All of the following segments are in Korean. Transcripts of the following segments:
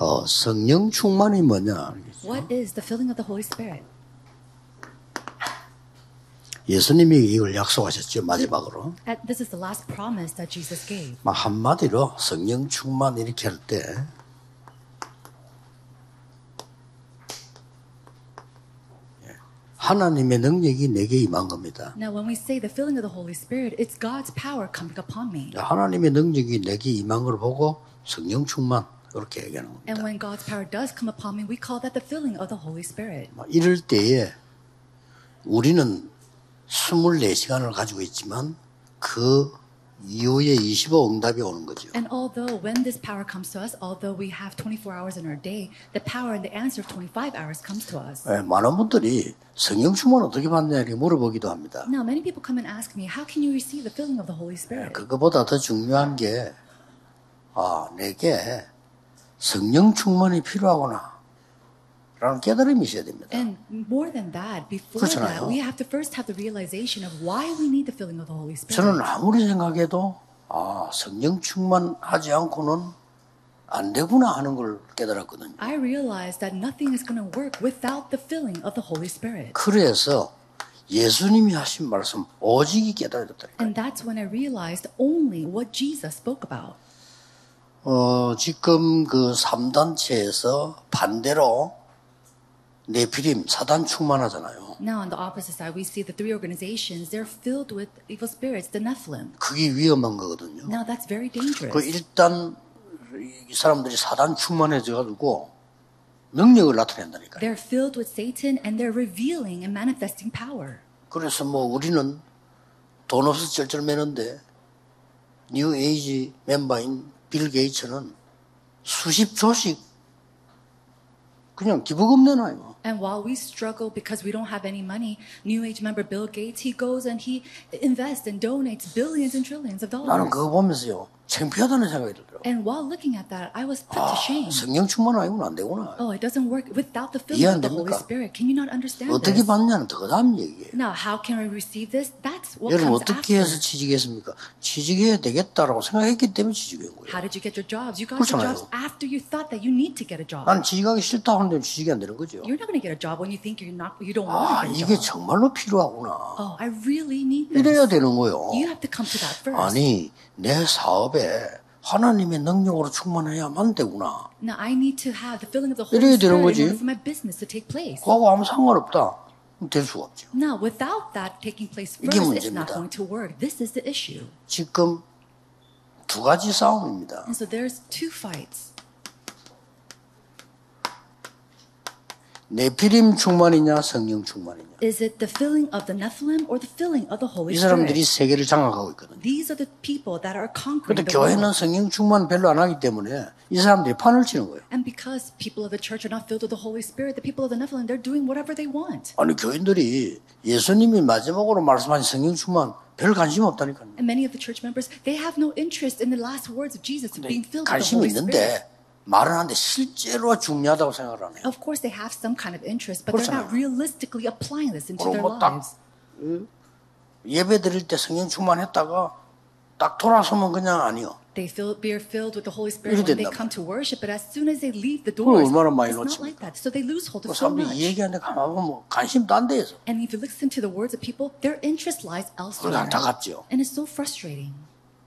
어, 성령 충만이 뭐냐? What is the filling of the Holy Spirit? 예수님이 이걸 약속하셨죠 마지막으로. Uh, This is the last promise that Jesus gave. 막 한마디로 성령 충만 이렇게 할 때 하나님의 능력이 내게 임한 겁니다. Now, when we say the filling of the Holy Spirit, it's God's power coming upon me. 하나님의 능력이 내게 임한 걸 보고 성령 충만 이렇게 얘기하는 겁니다. And when God's power does come upon me, we call that the filling of the Holy Spirit. 막 이럴 때에 우리는 24시간을 가지고 있지만 그 이후에 25 응답이 오는 거죠. And although when this power comes to us, although we have 24 hours in our day, the power and the answer of 25 hours comes to us. 예, 많은 분들이 성령 충만 어떻게 받냐 이렇게 물어보기도 합니다. Now, many people come and ask me, how can you receive the filling of the Holy Spirit? 그거보다 더 중요한 게, 아, 내게 성령 충만이 필요하구나. 라는 깨달음이 있어야 됩니다. And more than that, before 그렇잖아요. that, we have to first have the realization of why we need the filling of the Holy Spirit. 저는 아무리 생각해도, 아, 성령 충만하지 않고는 안 되구나 하는 걸 깨달았거든요. I realized that nothing is going to work without the filling of the Holy Spirit. 그래서 예수님이 하신 말씀 오직이 깨달았다. And that's when I realized only what Jesus spoke about. 어, 지금 그 3단체에서 반대로 네피림, 사단 충만하잖아요. Now, on the opposite side, we see the three organizations, they're filled with evil spirits, the Nephilim. 그게 위험한 거거든요. Now, that's very dangerous. 그 일단 이 사람들이 사단 충만해져 가지고 능력을 나타낸다니까요. They're filled with Satan and they're revealing and manifesting power. 그래서 뭐 우리는 돈 없어 쩔쩔매는데 뉴 에이지 멤버인 빌 게이츠는 수십 조씩 그냥 기부금 내놔요. And while we struggle because we don't have any money, New Age member Bill Gates, he goes and he invests and donates billions and trillions of dollars. 나는 그거 보면서요 창피하다는 생각이 들더라고. And while looking at that, I was put to shame. 성령 충만 아니고는 안 되구나. Oh, it doesn't work without the filling of 안 the Holy? Spirit. Can you not understand 어떻게 this? 받냐는 더 다음 얘기예요. Now, how can I receive this? That's what 여러분 comes 어떻게 after. 해서 취직했습니까? 취직해야 되겠다라고 생각했기 때문에 취직한 거예요. How did you get your jobs? You got your 그렇잖아요. jobs after you thought that you need to get a job. 난 취직하기 싫다 하는데 취직이 안 되는 거죠. You're not going to get a job when you think you're not, you don't 아, want a 이게 job. 정말로 필요하구나. Oh, I really need this. 이래야 되는 거예요. You have to come to that first. 아니, 내 사업에 하나님의 능력으로 충만해야만 되구나. Now I need to have the filling of the Holy 이래야 되는 in 거지. order for my business to take place. 그거하고 아무 상관없다. 그럼 될 수가 없죠. Now, without that taking place 이게 first, it's not 문제입니다. going to work. This is the issue. 지금 두 가지 싸움입니다. And so there's two fights. 네피림 충만이냐, 성령 충만이냐. Is it the filling of the Nephilim or the filling of the Holy 이 사람들이 Spirit? 세계를 장악하고 있거든요. These are the people that are conquering 근데 교회는. 성령 충만 별로 안 하기 때문에 이 사람들이 판을 치는 거예요. And because people of the church are not filled with the Holy Spirit, the people of the Nephilim, they're doing whatever they want. 아니, 교인들이 예수님이 마지막으로 말씀하신 성령 충만 별 관심 없다니까요. And many of the church members, they have no interest in the last words of Jesus being filled with the 관심이 Holy Spirit. 있는데 말은 하는데 실제로 중요하다고 생각을 안 해요. Of course, they have some kind of interest, but they're not 그렇잖아요. realistically applying this into 그럼 their 뭐 딱- lives. 예배 드릴 때 성령 충만했다가 딱 돌아서면 그냥 아니요. They feel be filled with the Holy Spirit 이래 when they 된단 come to worship, but as soon as they leave the 그걸 doors, 얼마나 많이 it's not 놓칩니까? like that. So they lose hold 그 of so 사람들이 much. 이 얘기하는데 가만 보면 관심도 안 돼서. And if you listen to the words of people, their interest lies elsewhere. 그러니까 안타깝죠. And it's so frustrating.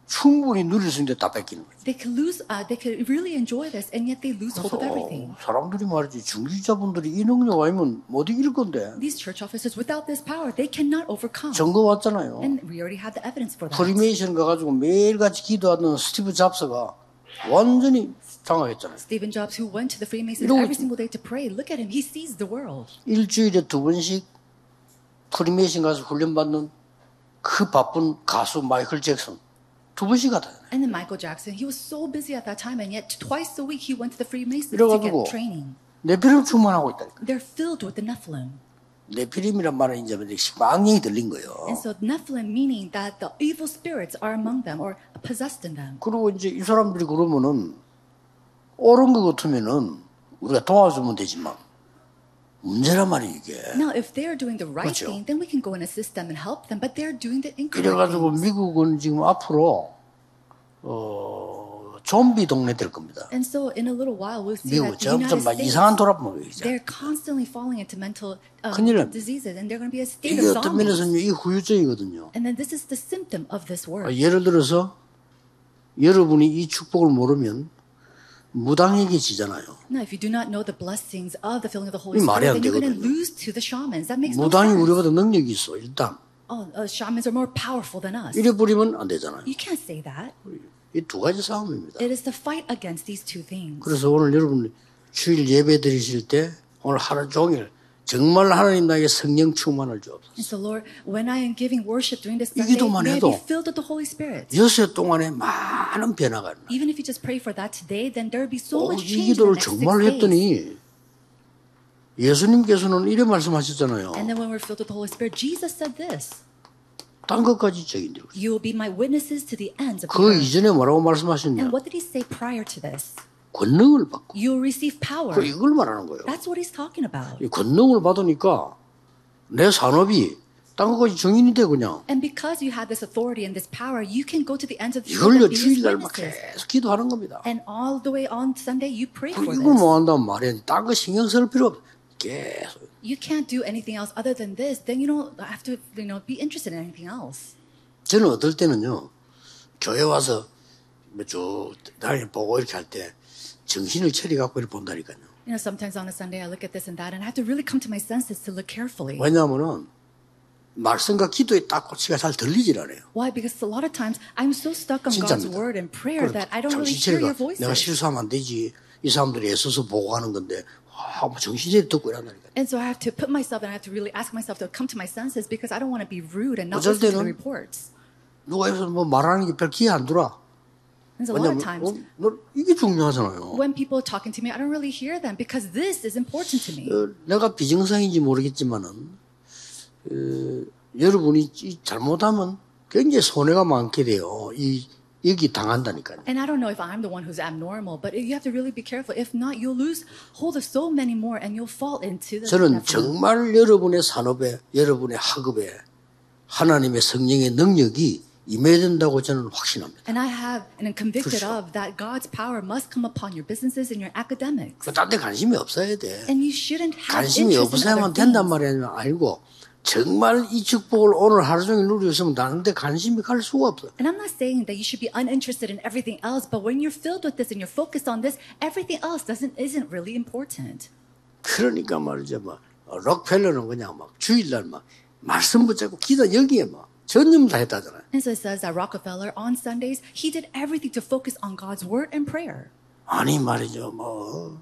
충분히 누릴 수 있는데 다 뺏기는 거죠. They could lose, uh, they could really enjoy this, and yet they lose hold of everything. 어, 사람들이 말이지 중지자분들이 이 능력 아니면 못 이길 건데 These church officers, without this power, they cannot overcome. 증거 왔잖아요. And we already have the evidence for that. 프리메이션 가가지고 매일같이 기도하던 스티브 잡스가 완전히 장악했잖아요. Stephen Jobs, who went to the Freemasons every single day to pray, look at him. He sees the world. 일주일에 두 번씩 프리메이션 가서 훈련 받는 그 바쁜 가수 마이클 잭슨 두 번씩 가다. And then Michael Jackson, he was so busy at that time, and yet twice a week he went to the Freemasons to get training. 네피림 충만하고 있다니까. They're filled with the Nephilim. 네피림이란 말은 이제 망령이 들린 거예요. And so Nephilim meaning that the evil spirits are among them or possessed in them. 그리고 이제 이 사람들이 그러면은 옳은 것 같으면은 우리가 도와주면 되지만 문제란 말이에요 이게. Now, if they're doing the right 그렇죠. thing, then we can go and assist them and help them. But they're doing the incorrect 그래가지고 things. 미국은 지금 앞으로 어, 좀비 동네 될 겁니다. And so in a little while we'll see 미국 that the 점점 United 막 States 이상한 돌아보이죠. they're constantly falling into mental uh, 납니다. diseases and they're going to be a state 이게 of 어떤 zombies. 면에서는 이 후유증이거든요. And then this is the symptom of this 아, word. 예를 들어서 여러분이 이 축복을 모르면 무당에게 지잖아요. Now, if you do not know the blessings of the filling of the Holy Spirit, then you're going to lose to the shamans. That makes no 무당이 sense. 우리보다 능력이 있어 일단 Oh, uh, shamans are more powerful than us. 이래 버리면 안 되잖아요. You can't say that. 이두 가지 싸움입니다. It is the fight against these two things. 그래서 오늘 여러분 주일 예배 드리실 때 오늘 하루 종일 정말 하나님 나에게 성령 충만을 주옵소서. And so, Lord, when I am giving worship during this 이 Sunday, 기도만 may I 해도 be filled with the Holy Spirit. 여섯 동안에 많은 변화가 일어나. Even if you just pray for that today, then there will be so 오, much 이 change 기도를 정말. 했더니 예수님께서는 이래 말씀하셨잖아요. And then when we're filled with the Holy Spirit, Jesus said this. 딴 것까지 적인들. You will be my witnesses to the ends of the 그. 이전에 뭐라고 말씀하셨냐? And what did he say prior to this? 권능을 받고. You'll receive power. 그 이걸 말하는 거예요. That's what he's talking about. 이 권능을 받으니까 내 산업이 딴 것까지 정인이 돼 그냥. And because you have this authority and this power, you can go to the ends of the earth his 주일날 막. 계속 기도하는 겁니다. And all the way on Sunday, you pray for 이걸 this. 뭐 한다면 말이야. 딴거 신경 쓸 필요 없어. 계속. You can't do anything else other than this. Then you don't have to, you know, be interested in anything else. 저는 어떨 때는요. 교회 와서 뭐쭉 다니 보고 이렇게 할 때 정신을 차려 갖고 이렇게 본다니까요. You know, sometimes on a Sunday, I look at this and that, and I have to really come to my senses to look carefully. 왜냐하면은 말씀과 기도에 딱 고치가 잘 들리질 않아요. Why? Because a lot of times I'm so stuck on God's 진짜입니다. word and prayer that I don't really hear your 차리가 내가 voices. 실수하면 안 되지. 이 사람들이 애써서 보고하는 건데 와, 뭐 정신 차려 듣고 이란다니까. And so I have to put myself and I have to really ask myself to come to my senses because I don't want to be rude and not listen to the reports. 누가 해서 뭐 말하는 게 별 기회 안 들어. And so a lot of times 어, 너 이게 중요하잖아요. when people are talking to me, I don't really hear them because this is important to me. 어, 내가 비정상인지 모르겠지만은 어, 여러분이 이 잘못하면 굉장히 손해가 많게 돼요. 이 여기 당한다니까요. And I don't know if I'm the one who's abnormal, but you have to really be careful. If not, you'll lose hold of so many more and you'll fall into the 저는 정말 여러분의 산업에 여러분의 학업에 하나님의 성령의 능력이 임해야 된다고 저는 확신합니다. And I have and am convicted 그렇죠. of that God's power must come upon your businesses and your academics. 딴데 관심이 없어야 돼. And you shouldn't have 관심이 없어야만 된단 things. 말이 아니라 알고 정말 이 축복을 오늘 하루 종일 누리고 있으면 나는데 관심이 갈 수가 없어. And I'm not saying that you should be uninterested in everything else, but when you're filled with this and you're focused on this, everything else doesn't isn't really important. 그러니까 말이죠. 막 록펠러는 그냥 막 주일날 막 말씀 붙잡고 기도 여기에 막 전념 다 했다잖아요. And so it says that Rockefeller on Sundays, he did everything to focus on God's word and prayer. 아니 말이죠. 뭐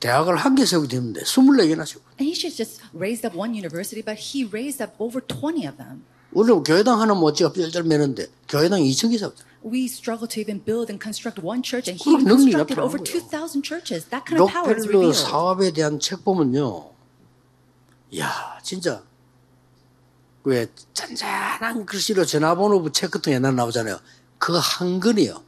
대학을 한 개 세우게 됐는데 24개나 세우고. And he should just raised up one university, but he raised up over 20 of them. 우리는 교회당 하나 못 지어 뼈절 매는데 교회당 2천 개 세웠잖아요. We struggle to even build and construct one church, and he 그럼 능력이 constructed 나타나는 over 거예요. 2,000 churches. That kind of power is 록펠러 revealed. 사업에 대한 책 보면요. 야 진짜 왜 잔잔한 글씨로 전화번호 책 같은 게 옛날 나오잖아요. 그거 한 권이요.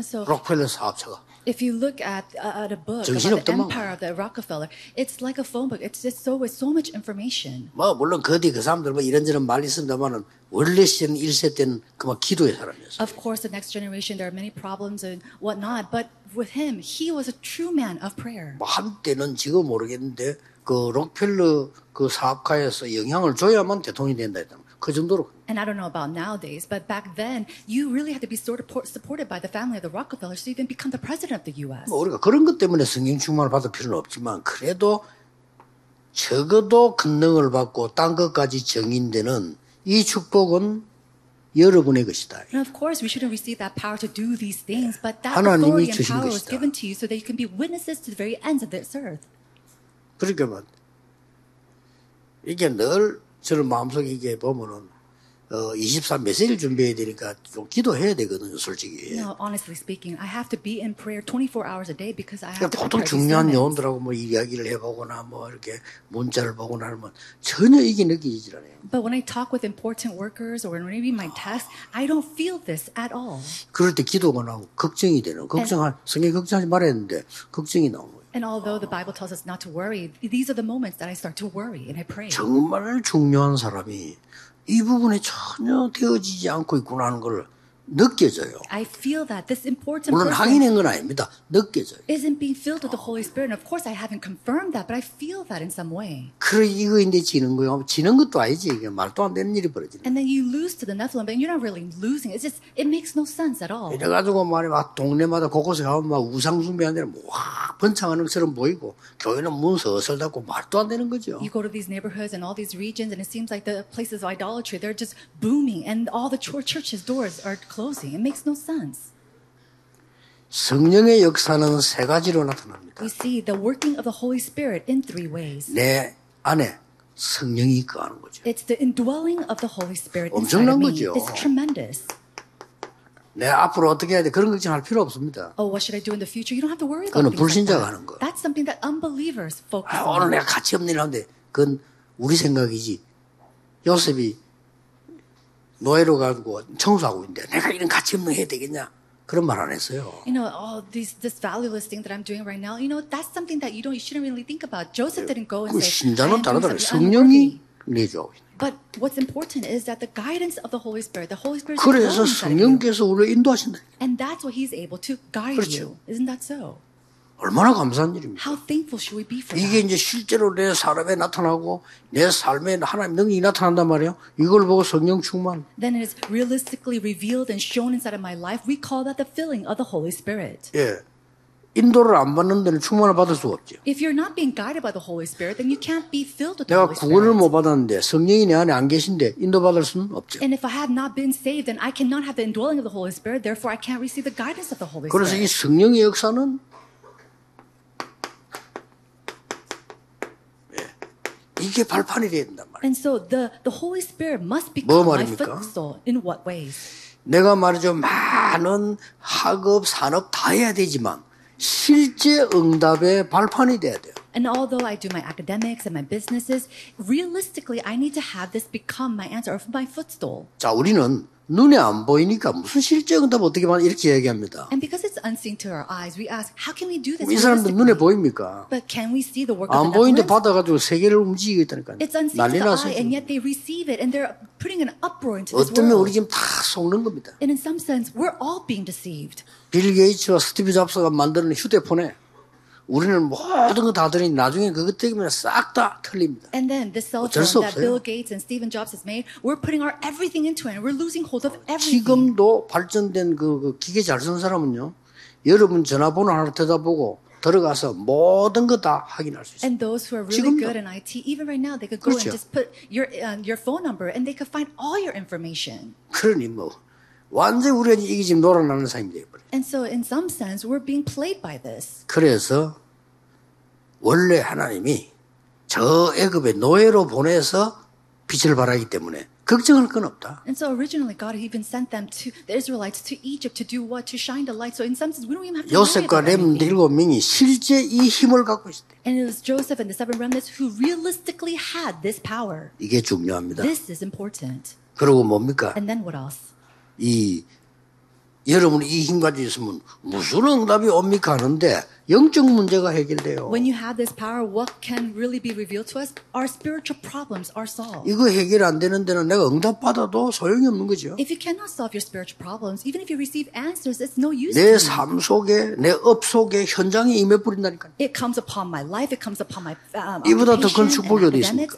So 록펠러 사업체가. if you look at, uh, at a book 정신이 about the 없더만. empire of the Rockefeller, it's like a phone book. It's just so with so much information. 뭐 물론 그뒤 그 사람들 뭐 이런저런 말이 있습니다만은 원래 시는 1세 때는 그만 기도의 사람이었어요. Of course, the next generation there are many problems and whatnot, but with him, he was a true man of prayer. 뭐 한때는 지금 모르겠는데 그 록펠러 그 사업가에서 영향을 줘야만 대통령이 된다 했다. 그 정도로 And I don't know about nowadays, but back then, you really had to be sort of por- supported by the family of the Rockefellers to even become the president of the U.S. 뭐 우리가 그런 것 때문에 성령 충만을 받을 필요는 없지만 그래도 적어도 권능을 받고 딴 것까지 정인되는 이 축복은 여러분의 것이다. And of course, we shouldn't receive that power to do these things, but that authority and power was given to you so that you can be witnesses to the very ends of this earth. 그러니까 뭐 이게 늘 저는 마음속에 이게 보면은 어, 24 메시지를 준비해야 되니까 좀 기도해야 되거든요, 솔직히. No, honestly speaking, I have to be in prayer 24 hours a day because I have to 보통 중요한. 요원들하고 뭐 이야기를 해보거나 뭐 이렇게 문자를 보거나 하면 전혀 이게 느끼질 않아요. But when I talk with important workers or when I read my text, I don't feel this at all. 그럴 때 기도가 나오고 걱정이 되는, 걱정할, 성경 걱정하지 말아야 했는데 걱정이 거예요. And although the Bible tells us not to worry, these are the moments that I start to worry and I pray. 정말 중요한 사람이 이 부분에 전혀 되어지지 않고 있구나 하는 걸 느껴져요. I feel that this important 물론 확인한 건 아닙니다. 느껴져요. isn't being filled with the Holy Spirit. And of course, I haven't confirmed that, but I feel that in some way. 그래 이거인데 지는 거요. 지는 것도 아니지. 이게 말도 안 되는 일이 벌어지네. And then you lose to the Nephilim, but you're not really losing. It's just, it makes no sense at all. 이래가지고 말이 막 동네마다 곳곳에 가면 막 우상 숭배하는 데는 막 번창하는 것처럼 보이고 교회는 문 서슬 닫고 말도 안 되는 거죠. You go to these neighborhoods and all these regions, and it seems like the places of idolatry, they're just booming, and all the chur- churches' doors are closing. It makes no sense. 성령의 역사는 세 가지로 나타납니다. We see the working of the Holy Spirit in three ways. 내 안에 성령이 거하는 거죠. It's the indwelling of the Holy Spirit inside 엄청난 of me. 거죠. It's tremendous. 내 앞으로 어떻게 해야 돼? 그런 걱정할 필요 없습니다. Oh, what should I do in the future? You don't have to worry about like 불신자가 that. 하는 거예요. That's something that unbelievers focus 아, on. 오늘 내가 가치 없는 일 하는데 그건 우리 생각이지. 요셉이 노예로 가지고 청소하고 있는데 내가 이런 가치 없는 거 해야 되겠냐? 그런 말 안 했어요. You know, all these this valueless thing that I'm doing right now. You know, that's something that you don't, you shouldn't really think about. Joseph didn't go and 그 say, 신자는 "I am doing 다르더라고요. something 성령이 unworthy." 내주하고 있는. But what's important is that the guidance of the Holy Spirit, the Holy Spirit, is 그래서. 성령께서 우리를 인도하신다. and that's what He's able to guide 그렇죠. you. Isn't that so? 얼마나 감사한 일입니까? How thankful should we be for 이게? 이제 실제로 내 사람에 나타나고 내 삶에 하나님 능력이 나타난단 말이에요. 이걸 보고 성령 충만. Then it is realistically revealed and shown inside of my life. We call that the filling of the Holy Spirit. 예. 인도를 안 받는 데는 충만을 받을 수가 없죠. If you're not being guided by the Holy Spirit, then you can't be filled with the 내가 Holy 구원을 Spirit. 못 받았는데 성령이 내 안에 안 계신데 인도받을 수는 없죠. And if I have not been saved, then I cannot have the indwelling of the Holy Spirit. Therefore, I can't receive the guidance of the Holy 그래서 이 Spirit. 성령의 역사는 이게 발판이 돼야 된단 말이에요. And so the, the Holy Spirit must 뭐 become my 말입니까? footstool. In what ways? 내가 말이죠 많은 학업, 산업 다 해야 되지만 실제 응답의 발판이 돼야 돼요. And although I do my academics and my businesses, realistically, I need to have this become my answer or my footstool. 자, 우리는 눈에 안 보이니까 무슨 실제 응답 어떻게 받나 이렇게 얘기합니다. And because it's unseen to our eyes, we ask, how can we do this? 이 사람들 눈에? 보입니까? But can we see the work 안 of 보이는데? 받아가지고 세계를 움직이고 있다니까요. It's unseen 난리 to the 났어요. eye, and 지금. yet they receive it, and they're putting an uproar into this 어쩌면 우리. 지금 다 속는 겁니다. And in some sense, we're all being deceived. 빌 게이츠와 스티브 잡스가 만드는 휴대폰에 우리는 모든 거 다 들으니 나중에 그것 때문에 싹 다 틀립니다. And then the cell phone that. Bill Gates and Stephen Jobs has made, we're putting our everything into it, and we're losing hold of everything. 지금도 발전된 그, 그 기계 잘 쓰는 사람은요, 여러분 전화번호 하나 들여다보고 들어가서 모든 거 다 확인할 수 있어요. And those who are really 지금도. good in IT, even right now, they could go 그렇죠. and just put your uh, your phone number, and they could find all your information. 그러니 뭐 완전 우리가 이게 지금 놀아나는 삶이 되어버려요. And so, in some sense, we're being played by this. 그래서 원래 하나님이 저 애굽의 노예로 보내서 빛을 발하기 때문에 걱정할 건 없다. And so, originally, God even sent them to the Israelites to Egypt to do what? To shine the light. So, in some sense, we don't even have to 요셉과 about 렘 anything. 일곱 명이 실제 이 힘을 갖고 있었대. And it was Joseph and the seven remnants who realistically had this power. 이게 중요합니다. This is important. 그리고 뭡니까? And then what else? 이 여러분이 이힘 가지고 있으면 무슨 응답이 옵니까 하는데 영적 문제가 해결돼요. When you have this power, what can really be revealed to us? Our spiritual problems are solved. 이거 해결 안 되는 데는 내가 응답 받아도 소용이 없는 거죠. If you cannot solve your spiritual problems, even if you receive answers, it's no use 내 to you. 삶 속에 내 업 속에 현장에 임해 버린다니까요. It comes upon my life. It comes upon my um, 이보다 더 큰 축복이 어디. 있습니까?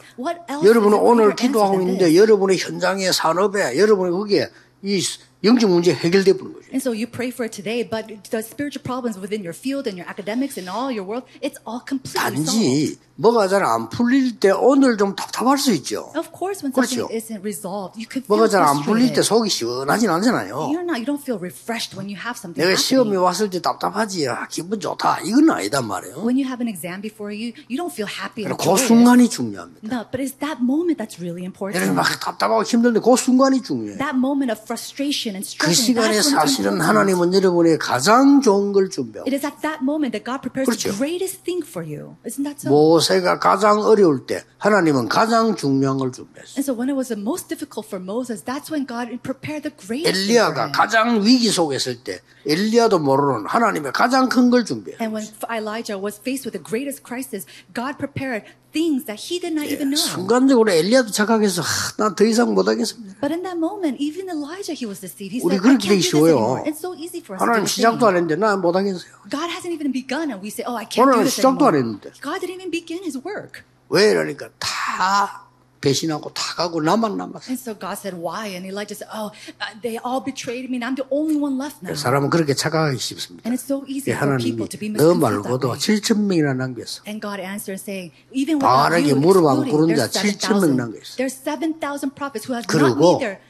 여러분은 오늘 기도하고 있는데? 여러분의 현장에 산업에 여러분의 거기에 이 영적 문제 해결돼 버린 거죠. And so you pray for it today, but the spiritual problems within your field and your academics and all your world, it's all completely solved. 단지 뭐가 잘 안 풀릴 때 오늘 좀 답답할 수 있죠. Of course, when 그렇죠. something isn't resolved, you could feel 뭐가 잘 안 풀릴 때 frustrated. 속이 시원하진 않잖아요. You're not, you don't feel refreshed when you have something 내가 시험이 happening. 왔을 때 답답하지, 아, 기분 좋다. 이건 아니단 말이에요. When you have an exam before you, you don't feel happy and 그 joyous. 순간이 중요합니다. No, but it's that moment that's really 여러분 important. 막 답답하고 힘든데 그 순간이 중요해요. That moment of frustration and 그 struggling, 시간에 사실은. 하나님은 여러분의 가장 좋은 걸 준비하고 It is at that moment that God prepares 그렇죠. the greatest thing for you. Isn't that so? 모세 가 가장 어려울 때 하나님은 가장 중요한 걸 준비했어요. And so when it was the most difficult for Moses, that's when God prepared the greatest thing for 엘리야가. 가장 위기 속에 있을 때 엘리야도 모르는 하나님의 가장 큰 걸 준비했어요. And when Elijah was faced with the greatest crisis, God prepared things that he did not even know. 순간적으로 엘리야도 착각해서 난더 이상 못하겠습니다. But in that moment, even Elijah, he was deceived. He 우리 said, I 그렇게 can't 되기 do this 쉬워요. anymore. It's so easy for us 하나님 시작도 안. 했는데 난 못하겠어요. God hasn't even begun, and we say, oh, I can't do this 시작도 안 anymore. 했는데. God didn't even begin his work. 왜 이러니까 다 배신하고 다 가고 나만 남았어. And so God said, why? And Elijah said, oh, uh, they all betrayed me, and I'm the only one left now. 사람은 그렇게 착각하기 쉽습니다. And it's so easy for people to be 너 misconceived that 말고도 way. 7천 명이나 남겼어. And God answered saying, even without you excluding, there's 7천 명 7,000. 남겨 있어. There's 7,000 prophets who have not neither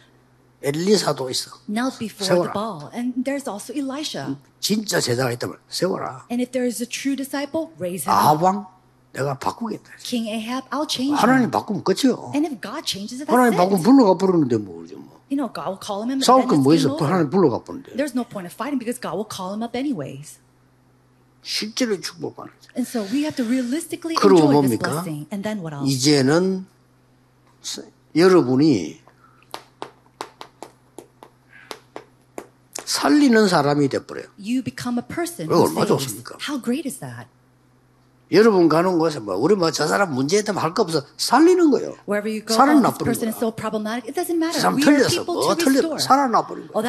엘리사도 있어. knelt before 세워라. the Baal. And there's also Elisha. 진짜 제자가 있다면 세워라. And if there is a true disciple, raise him up. 아왕 내가 바꾸겠다. King Ahab, I'll change 하나님. 바꾸면 끝이요. And if God changes it, 하나님 that's 바꾸면 it. 불러가 부르는데 뭐죠 뭐. You know, God will call him and 싸울 then 건 it's 뭐 game 있어? 하나님 불러가 부르는데. There's no point of fighting because God will call him up anyways. 실제로 축복받는. And so we have to realistically enjoy this 뭡니까? blessing. And then what else? 이제는 스- 여러분이 살리는 사람이 돼버려요. You become a person saves. 좋습니까? How great is that? 여러분 가는 곳에 뭐 우리 뭐 저 사람 문제 있다면 할거 없어 살리는 거예요. Oh, 버린 person 거야. 그 사람 틀렸어. 뭐 틀렸어. 살아나 버린 거야. Oh,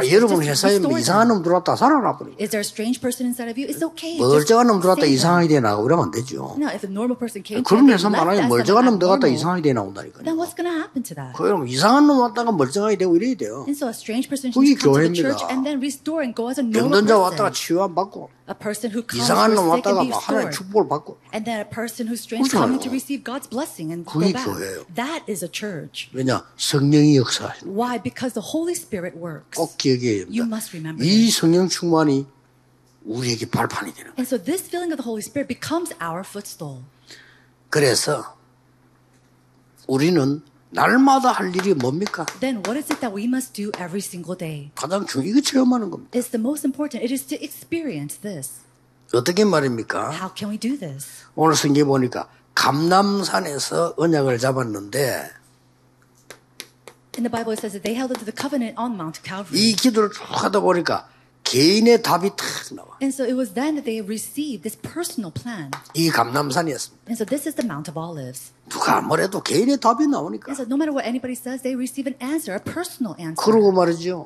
아? 여러분 회사에 뭐 이상한. 놈 들어왔다 살아나 버린 거야. 멀쩡한 놈 들어왔다. 이상하게 돼 나가고 이러면 안 되죠. 그런 회사 that's 멀쩡한 놈 들어갔다. 이상하게 돼 나온다니까요. 그럼 이상한 놈 왔다가 멀쩡하게 되고 이래야 돼요. 그게 교회입니다. 병든자 왔다가. 치유 안 받고 A person who comes 이상한 놈 who is sick 왔다가 and be 막 하나님 restored. 축복을 받고 And then a person who's strange 그렇잖아요. coming to receive God's blessing and go 그게 back. 교회예요. That is a church. 왜냐 성령이 역사하시는 Why? Because the Holy Spirit works. 꼭 기억해야 You 됩니다. must remember 이 this. 성령 충만이 우리에게 발판이 되는 거예요. And so this filling of the Holy Spirit becomes our footstool. 그래서 우리는 날마다 할 일이 뭡니까? Then what is it that we must do every single day? 가장 중 이거 체험하는 겁니다. It's the most important. It is to experience this. 어떻게 말입니까? How can we do this? 오늘 성경 보니까 감남산에서 언약을 잡았는데 In the Bible, it says that they held it to the covenant on Mount Calvary. 이 기도를 쭉 하다 보니까 개인의 답이 탁 나와. And so it was then that they received this personal plan. 이 감남산이었습니다. And so this is the Mount of Olives. 누가 뭐래도 개인의 답이 나오니까. And so no matter what anybody says, they receive an answer, a personal answer. 그러고 말이죠.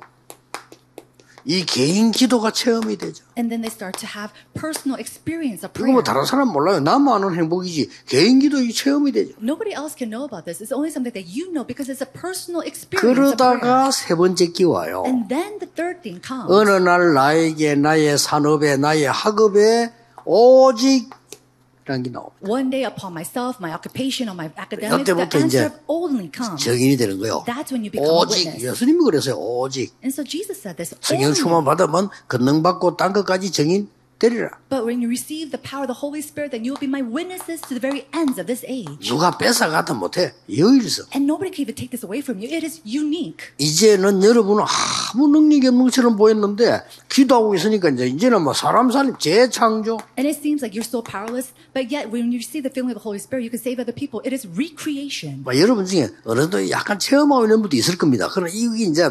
이 개인 기도가 체험이 되죠. And then they start to have personal experience of 이거 뭐 prayer. 다른 사람 몰라요. 나만 아는 행복이지. 개인 기도 이 체험이 되죠. Nobody else can know about this. It's only something that you know because it's a personal experience prayer. 그러다가 세 번째 끼 와요. And then the third thing comes. 어느 날 나에게 나의 산업에 나의 학업에 오직 게 나옵니다. One day upon myself, my occupation, on my academics, the answer only comes. 정인이 되는 거예요. That's when you become a 오직 witness. 예수님이 그랬어요. 오직 And so Jesus said this. 성령. 충만 받으면 권능 받고 딴 것까지 정인 되리라. But when you receive the power of the Holy Spirit, then you will be my witnesses to the very ends of this age. 누가 뺏어가도 못해. 여일서. And nobody can even take this away from you. It is unique. 이제는 여러분은 아무 능력이 없는 것처럼 보였는데 기도하고 있으니까 이제 이제는 뭐 사람 살림 재창조. And it seems like you're so powerless, but yet when you receive the feeling of the Holy Spirit, you can save other people. It is recreation. 뭐 여러분 중에 어느 정도 약간 체험하고 있는 분도 있을 겁니다. 그러나 이게 이제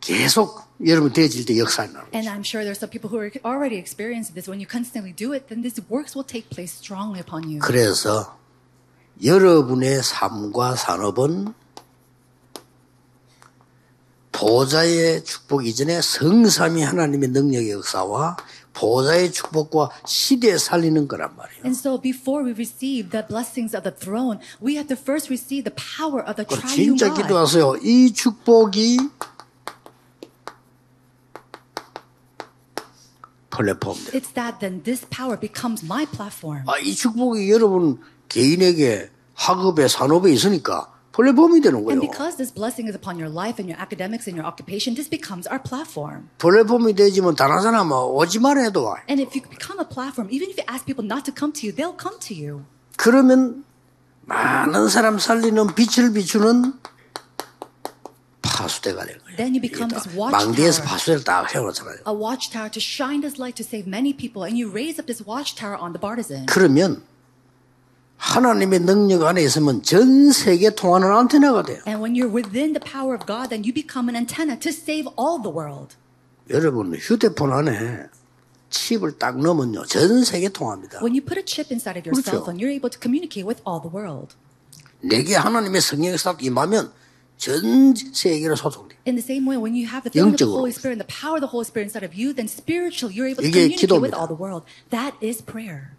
계속 여러분 되어질 때 역사에 나는 And I'm sure there's some people who are already experiencing this. When you constantly do it, then these works will take place strongly upon you. 그래서 여러분의 삶과 산업은 보좌의 축복 이전에 성삼위 하나님의 능력의 역사와 보좌의 축복과 시대에 살리는 거란 말이에요. And so before we receive the blessings of the throne, we have to first receive the power of the triune 진짜 God. 기도하세요. 이 축복이 플랫폼 돼. It's that then this power becomes my platform. 아, 이 축복이 여러분 개인에게 학업에 산업에 있으니까 플랫폼이 되는 And 거예요. because this blessing is upon your life and your academics and your occupation, this becomes our platform. 플랫폼이 되지만 다른 사람은 오지 말아 해도 와. And if you become a platform, even if you ask people not to come to you, they'll come to you. 그러면 많은 사람 살리는 빛을 비추는 파수대가 되는 거예요. Then you become this 망대에서 watchtower. 파수대를 딱 세워놓잖아요. A watchtower to shine this light to save many people, and you raise up this watchtower on the partisan. 그러면 하나님의 능력 안에 있으면 전 세계 통하는 안테나가 돼요. And when you're within the power of God, then you become an antenna to save all the world. 여러분 휴대폰 안에 칩을 딱 넣으면요. 전 세계 통합니다. When you put a chip inside of your 그렇죠. cell phone, you're able to communicate with all the world. 내게 하나님의 성령이 싹 임하면 전 세계로 소통돼. In the same way, when you have the filling of the 영적으로. Holy Spirit and the power of the Holy Spirit inside of you, then spiritually you're able to 이게 communicate with 기도입니다. all the world. That is prayer.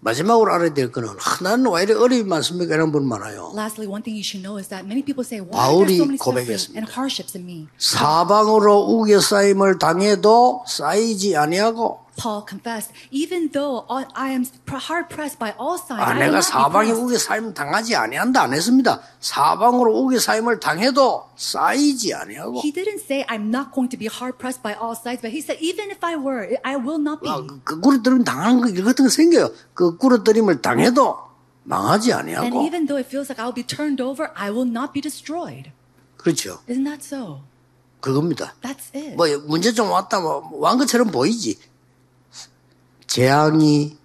마지막으로 알아야 될 거는 아, 나는 왜 이렇게 어려움이 많습니까? 이런 분 많아요. Lastly, one thing you should know is that many people say, why are 바울이 there so many suffering 고백했습니다. and hardships in me? 사방으로 우겨싸임을 당해도 쌓이지 아니하고 Paul confessed, even though I am hard pressed by all sides, 아, 내가 사방에 pressed. 우겨싸임 당하지 아니한다 안 했습니다. 사방으로 우겨싸임을 당해도 쌓이지 아니하고 He didn't say, I'm not going to be hard pressed by all sides, but he said, even if I were, I will not be. 아, 그, 그 구르뜨림 당하는 거 같은 거 생겨요. 그 구르뜨림을 당해도 망하지 And 아니하고 even though it feels like I'll be turned over, I will not be destroyed. 그렇죠. Isn't that so? 그겁니다. That's it. 뭐 문제 좀 왔다 뭐완 것처럼 보이지. 재앙이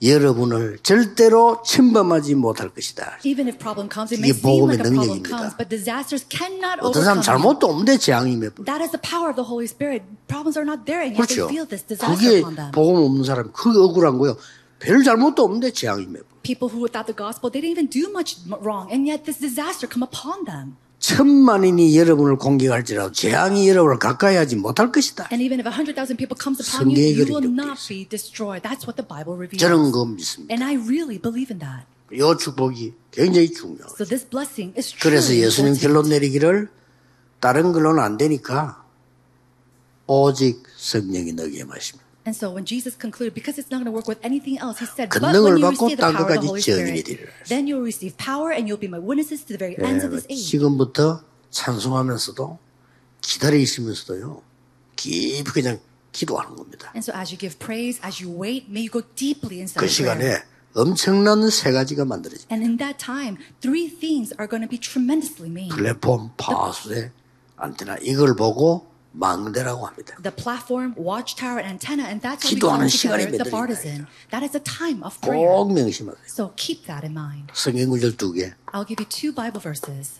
여러분을 절대로 침범하지 못할 것이다. Even if problem comes, it 이게 복음의 능력입니다. comes, but disasters cannot 어떤 사람. 잘못도 없는데 재앙이 몇 번. That is the power of the Holy Spirit. Problems are not there, and yet 그렇죠. they feel this disaster 그게. 복음 없는 사람 그게 억울한 거요. 별 잘못도 없는데 재앙이 몇 번. People who, without the gospel, they didn't even do much wrong, and yet this disaster come upon them. 천만인이 여러분을 공격할지라도 재앙이 여러분을 가까이 하지 못할 것이다. And even if 100,000 people comes upon you, 성경에 그렇게. 저는 그거 믿습니다. 이 축복이 굉장히 중요해요. So. 그래서 예수님 결론 내리기를 다른 걸로는 안 되니까 오직 성령이 너기에 마십니다. And so when Jesus concluded, because it's not going to work with anything else, he said, but when you receive the power of the Holy Spirit, then you'll receive power and you'll be my witnesses to the very ends of this age. 지금부터 찬송하면서도 기다리시면서도요 깊이 그냥 기도하는 겁니다. And so as you give praise, as you wait, may you go deeply inside 그. 시간에 엄청난 세 가지가 만들어집니다. And in that time, three things are going to be tremendously made. 플랫폼, 파수세, 안테나 이걸 보고 망대라고 합니다. The platform, watchtower, and antenna, and that's what we call 기도하는 together 시간이 the 만들어진다, partisan. That is a time of prayer. 꼭 명심하세요. So keep that in mind. 성경 구절 두 개. I'll give you two Bible verses.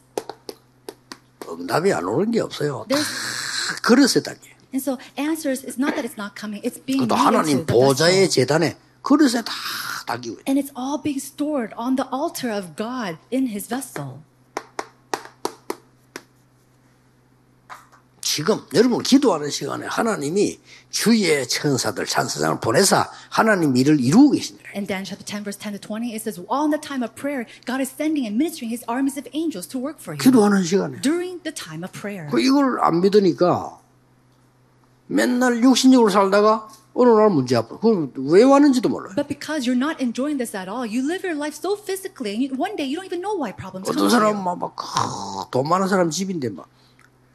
응답이 안 오는 게 없어요. 다 There's, 그릇에 담겨. and so answers, it's not that it's not coming, it's being 그것도 made 하나님 into the 보좌의 vessel. 재단에 그릇에 다 담기고 있어요. And it's all being stored on the altar of God in his vessel. 지금 여러분 기도하는 시간에 하나님이 주의 천사들 찬사장을 보내서 하나님 일을 이루고 계십니다. In Daniel chapter 10, verse 10 to 20, it says, All in the time of prayer, God is sending and ministering his armies of angels to work for you 기도하는 시간에 during the time of prayer. 그 이걸 안 믿으니까 맨날 육신적으로 살다가 어느 날 문제 아파. 그걸 왜 왔는지도 몰라요. But because you're not enjoying this at all, you live your life so physically, and one day you don't even know why problems come 어떤 you. 막돈 많은 사람 집인데 막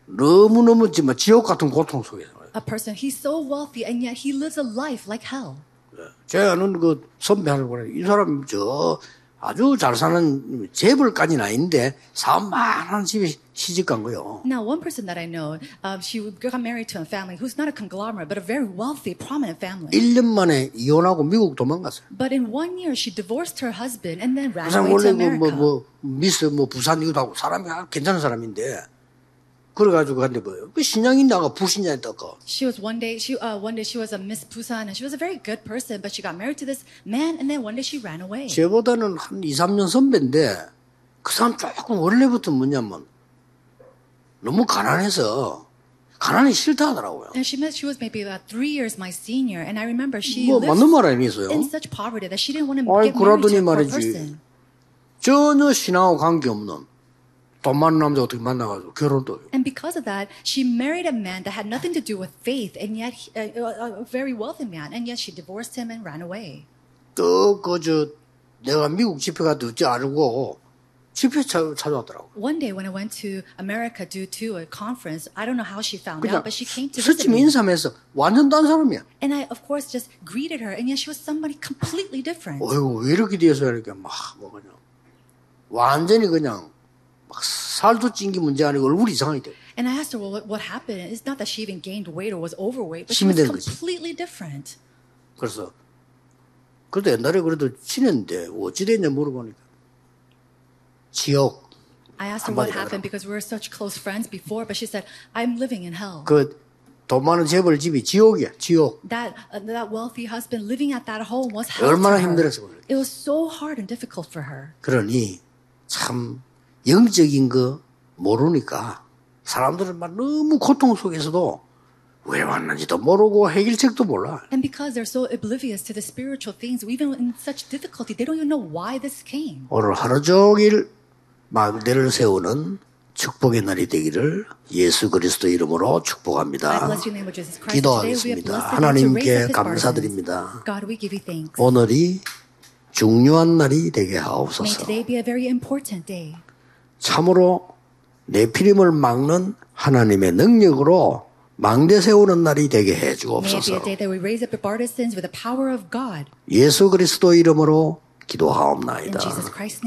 너무 너무 지금 지옥 같은 고통 속에서. A person, he's so wealthy, and yet he lives a life like hell. 제 아는 그 선배 하는 거래. 이 사람 저 아주 잘 사는 재벌까지는 아닌데 사업 많은 집에 시집 간 거요. Now, one person that I know, um, she got married to a family who's not a conglomerate, but a very wealthy, prominent family. 1년 만에 이혼하고 미국 도망갔어요. But in one year, she divorced her husband and then ran 그 사람 away 원래 to 그 뭐, America. 뭐, 미스 뭐 부산이기도 하고 사람이 괜찮은 사람인데 그래가지고 근데 뭐예요? 그 신앙인다가 불신자였다가 She was one day, she uh, one day she was a Miss Busan and she was a very good person, but she got married to this man and then one day she ran away. 쟤보다는 한 2, 3년 선배인데 그 사람 조금 원래부터 뭐냐면 너무 가난해서 가난이 싫다 하더라고요. And she met, she was maybe about three years my senior, and I remember she 뭐 lived 맞는 말 아니겠어요? in such poverty that she didn't want to 아이, get married to a poor 말이지. person. 전혀 신앙하고 관계없는 돈 많은 남자 어떻게 만나가지고 결혼도 해요. And because of that, she married a man that had nothing to do with faith, and yet he, uh, a, a very wealthy man, and yet she divorced him and ran away. 또 그저 내가 미국 집회 가도 듣지 않고 집회 찾, 찾아왔더라고. One day when I went to America due to a conference, I don't know how she found 그냥 out, but she came to visit 스치면 me. 인사하면서 완전 딴 사람이야. And I, of course, just greeted her, and yet she was somebody completely different. 어이구 왜 이렇게 뒤에서 이렇게 막뭐 그냥 완전히 그냥 막 살도 찐 게 문제 아니고 얼굴이 이상하게 돼. And I asked her, well, what, what happened? It's not that she even gained weight or was overweight, but she was 힘이 되는 거지. completely different. 그래서 그래도 옛날에 그래도 친했는데 어찌 됐냐 물어보니까 지옥 I asked her what 한마디로 happened because we were such close friends before, but she said, I'm living in hell. 그 돈 많은 재벌집이 지옥이야, 지옥. That uh, that wealthy husband living at that home was hell 얼마나 to her. 힘들었어, 그래. It was so hard and difficult for her. 그러니 참 영적인 거 모르니까 사람들은 막 너무 고통 속에서도 왜 왔는지도 모르고 해결책도 몰라. And because they're so oblivious to the spiritual things, even in such difficulty, they don't even know why this came. 오늘 하루 종일 망대를 세우는 축복의 날이 되기를 예수 그리스도 이름으로 축복합니다. 기도하겠습니다. 하나님께. 감사드립니다. 오늘이 중요한 날이 되게 하옵소서. 참으로 내피림을 막는 하나님의 능력으로 망대 세우는 날이 되게 해 주옵소서. 예수 그리스도 이름으로 기도하옵나이다. Christ's